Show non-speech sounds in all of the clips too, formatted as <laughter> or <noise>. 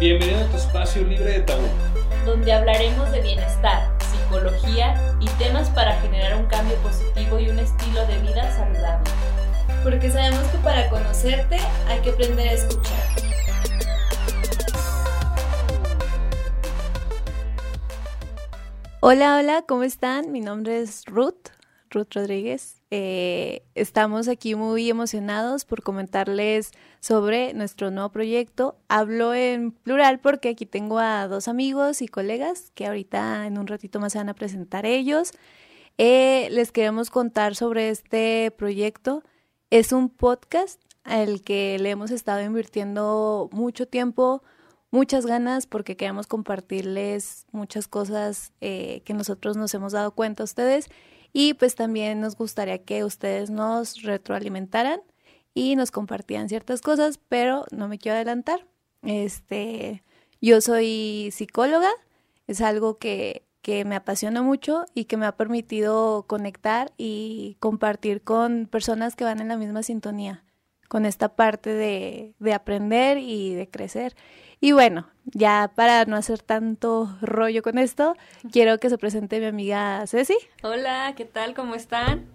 Bienvenido a tu espacio libre de tabú, donde hablaremos de bienestar, psicología y temas para generar un cambio positivo y un estilo de vida saludable. Porque sabemos que para conocerte hay que aprender a escuchar. Hola, hola, ¿cómo están? Mi nombre es Ruth, Ruth Rodríguez. Eh, estamos aquí muy emocionados por comentarles sobre nuestro nuevo proyecto. Hablo en plural porque aquí tengo a dos amigos y colegas que ahorita en un ratito más se van a presentar ellos. Eh, les queremos contar sobre este proyecto. Es un podcast al que le hemos estado invirtiendo mucho tiempo, muchas ganas porque queremos compartirles muchas cosas eh, que nosotros nos hemos dado cuenta a ustedes y pues también nos gustaría que ustedes nos retroalimentaran y nos compartían ciertas cosas, pero no me quiero adelantar. Este, yo soy psicóloga, es algo que, que me apasiona mucho y que me ha permitido conectar y compartir con personas que van en la misma sintonía, con esta parte de, de aprender y de crecer. Y bueno, ya para no hacer tanto rollo con esto, quiero que se presente mi amiga Ceci. Hola, ¿qué tal? ¿Cómo están?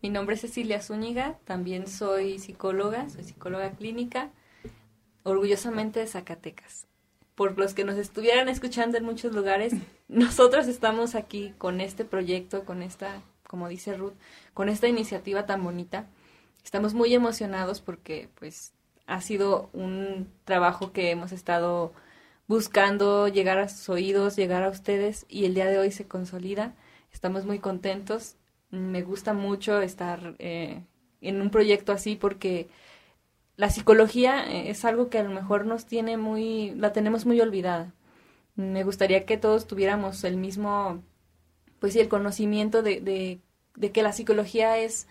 Mi nombre es Cecilia Zúñiga, también soy psicóloga, soy psicóloga clínica, orgullosamente de Zacatecas. Por los que nos estuvieran escuchando en muchos lugares, <laughs> nosotros estamos aquí con este proyecto, con esta, como dice Ruth, con esta iniciativa tan bonita. Estamos muy emocionados porque pues ha sido un trabajo que hemos estado buscando llegar a sus oídos, llegar a ustedes y el día de hoy se consolida. Estamos muy contentos. Me gusta mucho estar eh, en un proyecto así porque la psicología eh, es algo que a lo mejor nos tiene muy, la tenemos muy olvidada. Me gustaría que todos tuviéramos el mismo, pues sí, el conocimiento de, de, de que la psicología es,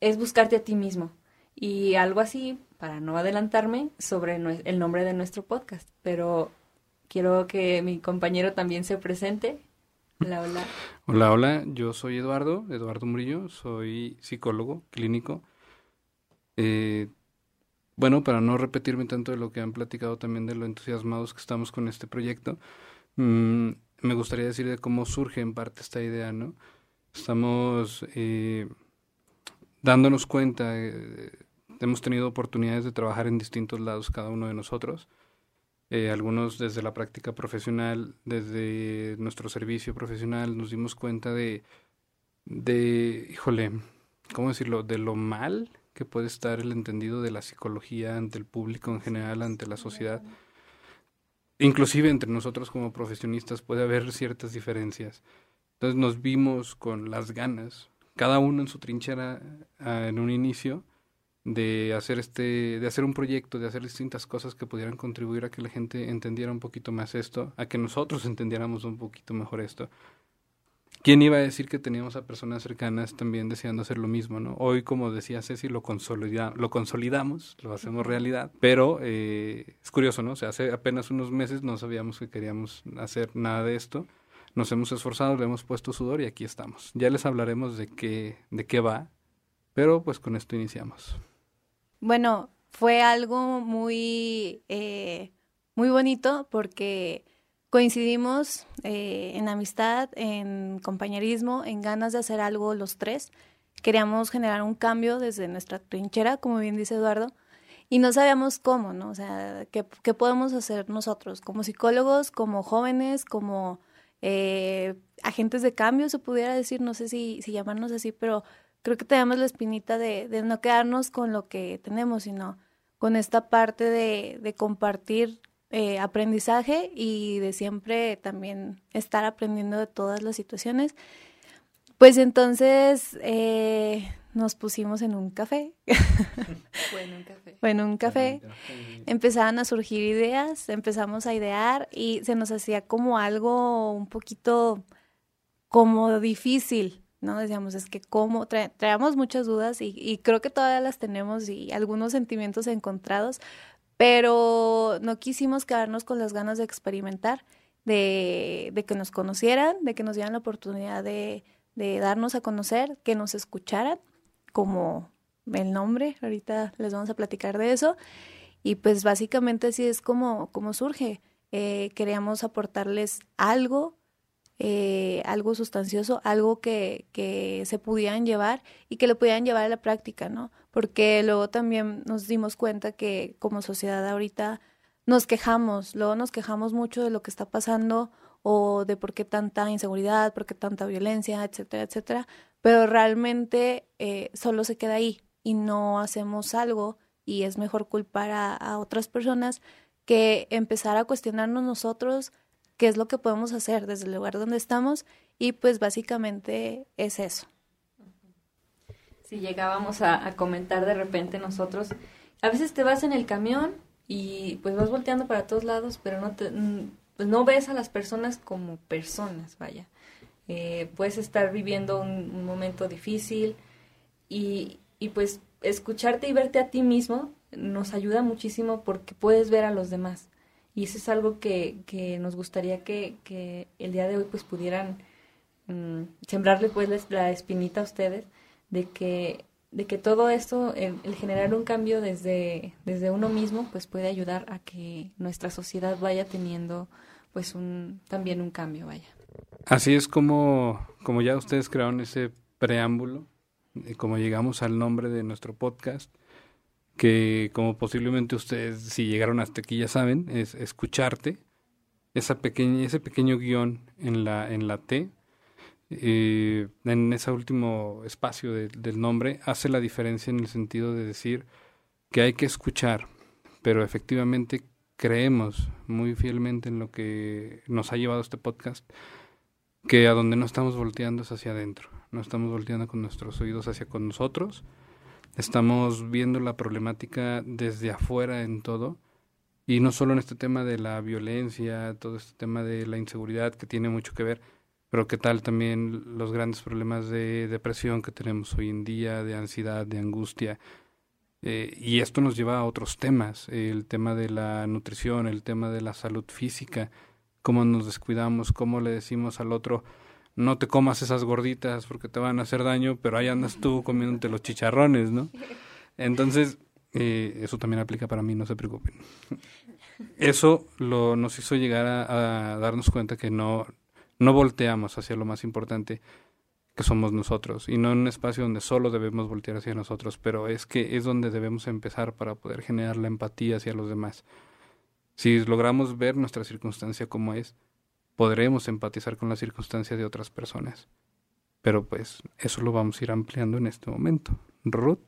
es buscarte a ti mismo. Y algo así para no adelantarme sobre el nombre de nuestro podcast, pero quiero que mi compañero también se presente. Hola, hola. Hola, hola, yo soy Eduardo, Eduardo Murillo, soy psicólogo clínico. Eh, bueno, para no repetirme tanto de lo que han platicado también de lo entusiasmados que estamos con este proyecto, mm, me gustaría decir de cómo surge en parte esta idea, ¿no? Estamos eh, dándonos cuenta eh, hemos tenido oportunidades de trabajar en distintos lados cada uno de nosotros. Eh, algunos desde la práctica profesional, desde nuestro servicio profesional, nos dimos cuenta de, de, híjole, ¿cómo decirlo?, de lo mal que puede estar el entendido de la psicología ante el público en general, ante la sociedad. Inclusive entre nosotros como profesionistas puede haber ciertas diferencias. Entonces nos vimos con las ganas, cada uno en su trinchera ah, en un inicio, de hacer este de hacer un proyecto de hacer distintas cosas que pudieran contribuir a que la gente entendiera un poquito más esto a que nosotros entendiéramos un poquito mejor esto. Quién iba a decir que teníamos a personas cercanas también deseando hacer lo mismo no hoy como decía Ceci lo consolida, lo consolidamos lo hacemos realidad pero eh, es curioso no o sea hace apenas unos meses no sabíamos que queríamos hacer nada de esto. Nos hemos esforzado le hemos puesto sudor y aquí estamos. Ya les hablaremos de qué de qué va pero pues con esto iniciamos bueno, fue algo muy, eh, muy bonito porque coincidimos eh, en amistad, en compañerismo, en ganas de hacer algo los tres. Queríamos generar un cambio desde nuestra trinchera, como bien dice Eduardo, y no sabíamos cómo, ¿no? O sea, ¿qué, qué podemos hacer nosotros como psicólogos, como jóvenes, como eh, agentes de cambio, se pudiera decir, no sé si, si llamarnos así, pero creo que tenemos la espinita de, de no quedarnos con lo que tenemos, sino con esta parte de, de compartir eh, aprendizaje y de siempre también estar aprendiendo de todas las situaciones. Pues entonces eh, nos pusimos en un café. <laughs> Fue en un café. Fue en un café. Empezaban a surgir ideas, empezamos a idear y se nos hacía como algo un poquito como difícil, ¿no? Decíamos, es que cómo, traíamos muchas dudas y, creo que todavía las tenemos y algunos sentimientos encontrados, pero no quisimos quedarnos con las ganas de experimentar, de, que nos conocieran, de que nos dieran la oportunidad de, de darnos a conocer, que nos escucharan, como el nombre, ahorita les vamos a platicar de eso. Y pues básicamente así es como, como surge. Eh, queríamos aportarles algo, eh, algo sustancioso, algo que, que se pudieran llevar y que lo pudieran llevar a la práctica, ¿no? Porque luego también nos dimos cuenta que como sociedad ahorita nos quejamos, luego nos quejamos mucho de lo que está pasando o de por qué tanta inseguridad, por qué tanta violencia, etcétera, etcétera, pero realmente eh, solo se queda ahí y no hacemos algo y es mejor culpar a, a otras personas que empezar a cuestionarnos nosotros qué es lo que podemos hacer desde el lugar donde estamos y pues básicamente es eso. Si llegábamos a, comentar de repente nosotros, a veces te vas en el camión y pues vas volteando para todos lados, pero no te, pues no ves a las personas como personas, vaya. Eh, puedes estar viviendo un, un momento difícil y, y pues escucharte y verte a ti mismo nos ayuda muchísimo porque puedes ver a los demás. Y eso es algo que, que nos gustaría que, que, el día de hoy pues pudieran mmm, sembrarle pues la espinita a ustedes de que, de que todo esto, el, el, generar un cambio desde, desde uno mismo pues puede ayudar a que nuestra sociedad vaya teniendo pues un, también un cambio, vaya. Así es como, como ya ustedes crearon ese preámbulo, como llegamos al nombre de nuestro podcast, que como posiblemente ustedes, si llegaron hasta aquí ya saben, es escucharte, esa pequeña, ese pequeño guion en la, en la T, eh, en ese último espacio de, del nombre, hace la diferencia en el sentido de decir que hay que escuchar, pero efectivamente creemos muy fielmente en lo que nos ha llevado este podcast, que a donde no estamos volteando es hacia adentro, no estamos volteando con nuestros oídos hacia con nosotros, Estamos viendo la problemática desde afuera en todo, y no solo en este tema de la violencia, todo este tema de la inseguridad que tiene mucho que ver, pero qué tal también los grandes problemas de depresión que tenemos hoy en día, de ansiedad, de angustia. Eh, y esto nos lleva a otros temas, el tema de la nutrición, el tema de la salud física, cómo nos descuidamos, cómo le decimos al otro, no te comas esas gorditas porque te van a hacer daño, pero ahí andas tú comiéndote los chicharrones, ¿no? Entonces, eh, eso también aplica para mí, no se preocupen. Eso lo, nos hizo llegar a, darnos cuenta que no, no volteamos hacia lo más importante que somos nosotros y no en un espacio donde solo debemos voltear hacia nosotros, pero es que es donde debemos empezar para poder generar la empatía hacia los demás. Si logramos ver nuestra circunstancia como es, podremos empatizar con las circunstancias de otras personas. Pero pues eso lo vamos a ir ampliando en este momento. Ruth.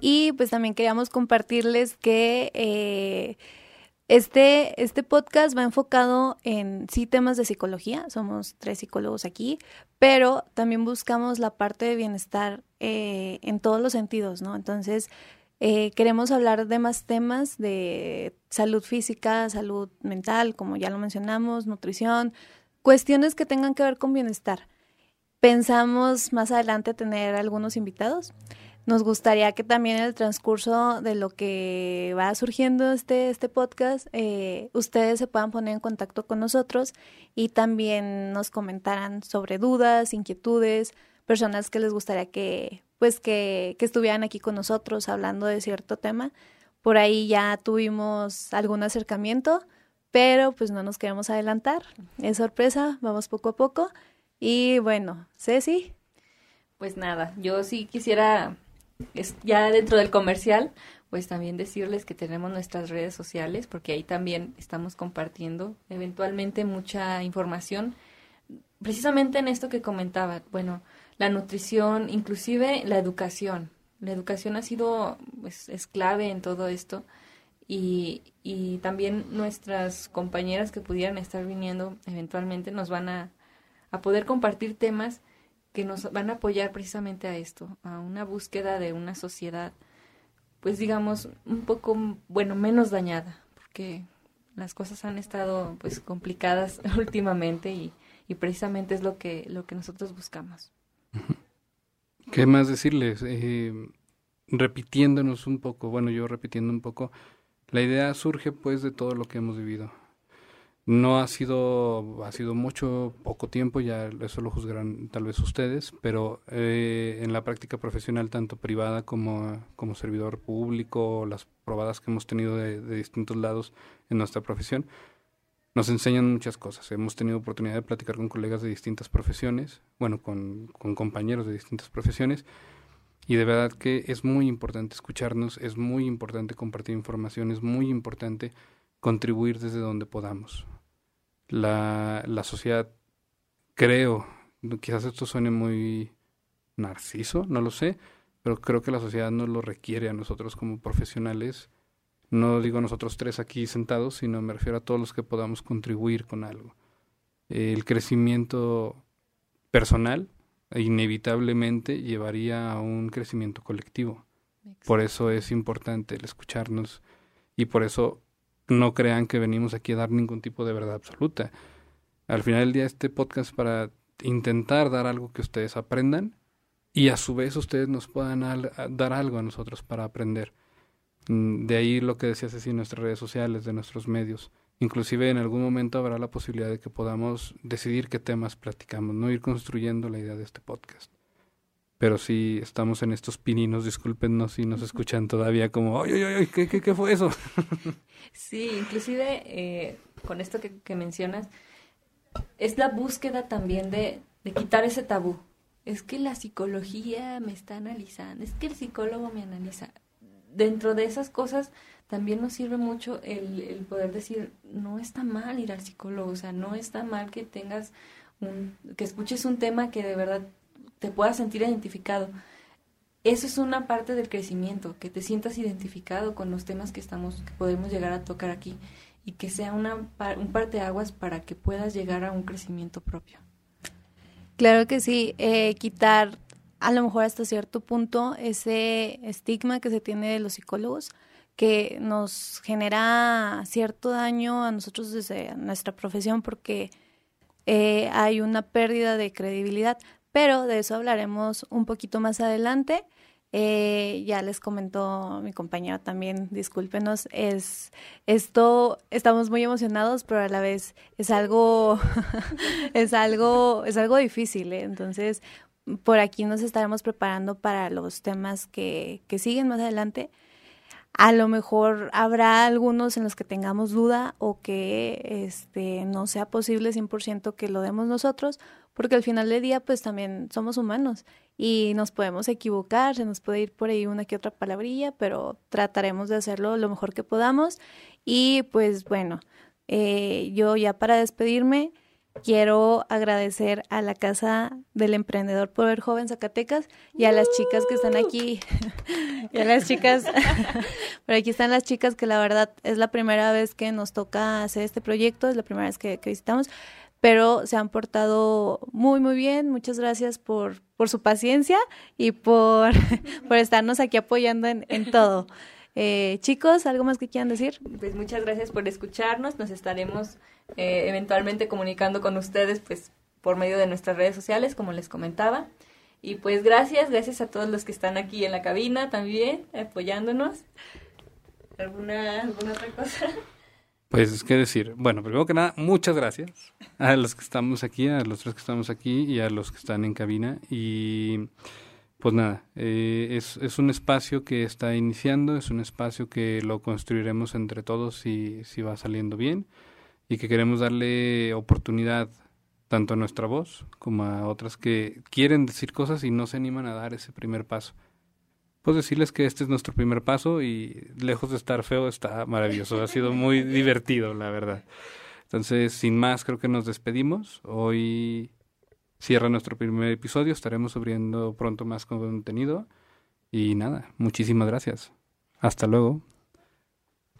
Y pues también queríamos compartirles que eh, este, este podcast va enfocado en sí temas de psicología, somos tres psicólogos aquí, pero también buscamos la parte de bienestar eh, en todos los sentidos, ¿no? Entonces, eh, queremos hablar de más temas de salud física, salud mental, como ya lo mencionamos, nutrición, cuestiones que tengan que ver con bienestar. Pensamos más adelante tener algunos invitados. Nos gustaría que también en el transcurso de lo que va surgiendo este, este podcast, eh, ustedes se puedan poner en contacto con nosotros y también nos comentaran sobre dudas, inquietudes, personas que les gustaría que pues que, que estuvieran aquí con nosotros hablando de cierto tema. Por ahí ya tuvimos algún acercamiento, pero pues no nos queremos adelantar. Es sorpresa, vamos poco a poco. Y bueno, Ceci. Pues nada, yo sí quisiera, ya dentro del comercial, pues también decirles que tenemos nuestras redes sociales, porque ahí también estamos compartiendo eventualmente mucha información, precisamente en esto que comentaba. Bueno, la nutrición, inclusive la educación. La educación ha sido, pues, es clave en todo esto y, y también nuestras compañeras que pudieran estar viniendo eventualmente nos van a, a poder compartir temas que nos van a apoyar precisamente a esto, a una búsqueda de una sociedad, pues digamos, un poco, bueno, menos dañada, porque las cosas han estado pues complicadas <laughs> últimamente y, y precisamente es lo que, lo que nosotros buscamos. ¿Qué más decirles? Eh, repitiéndonos un poco, bueno, yo repitiendo un poco, la idea surge pues de todo lo que hemos vivido. No ha sido, ha sido mucho, poco tiempo, ya eso lo juzgarán tal vez ustedes, pero eh, en la práctica profesional, tanto privada como, como servidor público, las probadas que hemos tenido de, de distintos lados en nuestra profesión, nos enseñan muchas cosas. Hemos tenido oportunidad de platicar con colegas de distintas profesiones, bueno, con, compañeros de distintas profesiones, y de verdad que es muy importante escucharnos, es muy importante compartir información, es muy importante contribuir desde donde podamos. La, la sociedad, creo, quizás esto suene muy narciso, no lo sé, pero creo que la sociedad nos lo requiere a nosotros como profesionales. No digo nosotros tres aquí sentados, sino me refiero a todos los que podamos contribuir con algo. El crecimiento personal inevitablemente llevaría a un crecimiento colectivo. Por eso es importante el escucharnos y por eso no crean que venimos aquí a dar ningún tipo de verdad absoluta. Al final del día este podcast es para intentar dar algo que ustedes aprendan y a su vez ustedes nos puedan dar algo a nosotros para aprender. Mm, de ahí lo que decía Ceci en nuestras redes sociales, de nuestros medios. Inclusive en algún momento habrá la posibilidad de que podamos decidir qué temas platicamos, no ir construyendo la idea de este podcast pero si estamos en estos pininos, discúlpenos si nos escuchan todavía como, ay, ay, ay, ¿qué, qué, qué fue eso? <laughs> Sí, inclusive eh, con esto que, que, mencionas, es la búsqueda también de, de quitar ese tabú. Es que la psicología me está analizando, es que el psicólogo me analiza. Dentro de esas cosas también nos sirve mucho el, el poder decir, no está mal ir al psicólogo, o sea, no está mal que tengas un, que escuches un tema que de verdad te puedas sentir identificado. Eso es una parte del crecimiento, que te sientas identificado con los temas que estamos, que podemos llegar a tocar aquí y que sea una, un parteaguas para que puedas llegar a un crecimiento propio. Claro que sí, eh, quitar a lo mejor hasta cierto punto ese estigma que se tiene de los psicólogos que nos genera cierto daño a nosotros desde nuestra profesión porque eh, hay una pérdida de credibilidad, pero de eso hablaremos un poquito más adelante. Eh, ya les comentó mi compañero también, discúlpenos, es esto, estamos muy emocionados, pero a la vez es algo, <laughs> es algo, es algo difícil, ¿eh? entonces por aquí nos estaremos preparando para los temas que, que siguen más adelante. A lo mejor habrá algunos en los que tengamos duda o que este, no sea posible 100% que lo demos nosotros, porque al final del día pues también somos humanos y nos podemos equivocar, se nos puede ir por ahí una que otra palabrilla, pero trataremos de hacerlo lo mejor que podamos y pues bueno, eh, yo ya para despedirme quiero agradecer a la Casa del Emprendedor Poder Joven Zacatecas y a las chicas que están aquí, <laughs> y a las chicas, <laughs> por aquí están las chicas que la verdad es la primera vez que nos toca hacer este proyecto, es la primera vez que, que visitamos pero se han portado muy, muy bien. Muchas gracias por, por su paciencia y por, <laughs> por estarnos aquí apoyando en, en todo. Eh, chicos, ¿algo más que quieran decir? Pues muchas gracias por escucharnos. Nos estaremos eh, eventualmente comunicando con ustedes pues por medio de nuestras redes sociales, como les comentaba. Y pues gracias, gracias a todos los que están aquí en la cabina también, apoyándonos. ¿Alguna, alguna otra cosa? Pues, ¿qué decir? Bueno, primero que nada, muchas gracias a los que estamos aquí, a los tres que estamos aquí y a los que están en cabina. Y pues nada, eh, es, es un espacio que está iniciando, es un espacio que lo construiremos entre todos si, si va saliendo bien y que queremos darle oportunidad tanto a nuestra voz como a otras que quieren decir cosas y no se animan a dar ese primer paso pues decirles que este es nuestro primer paso y lejos de estar feo, está maravilloso. Ha sido muy <laughs> divertido, la verdad. Entonces, sin más, creo que nos despedimos. Hoy cierra nuestro primer episodio. Estaremos abriendo pronto más contenido. Y nada, muchísimas gracias. Hasta luego.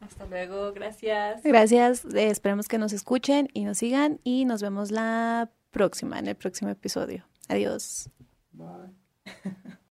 Hasta luego, gracias. Gracias, eh, esperemos que nos escuchen y nos sigan y nos vemos la próxima, en el próximo episodio. Adiós. Bye. <laughs>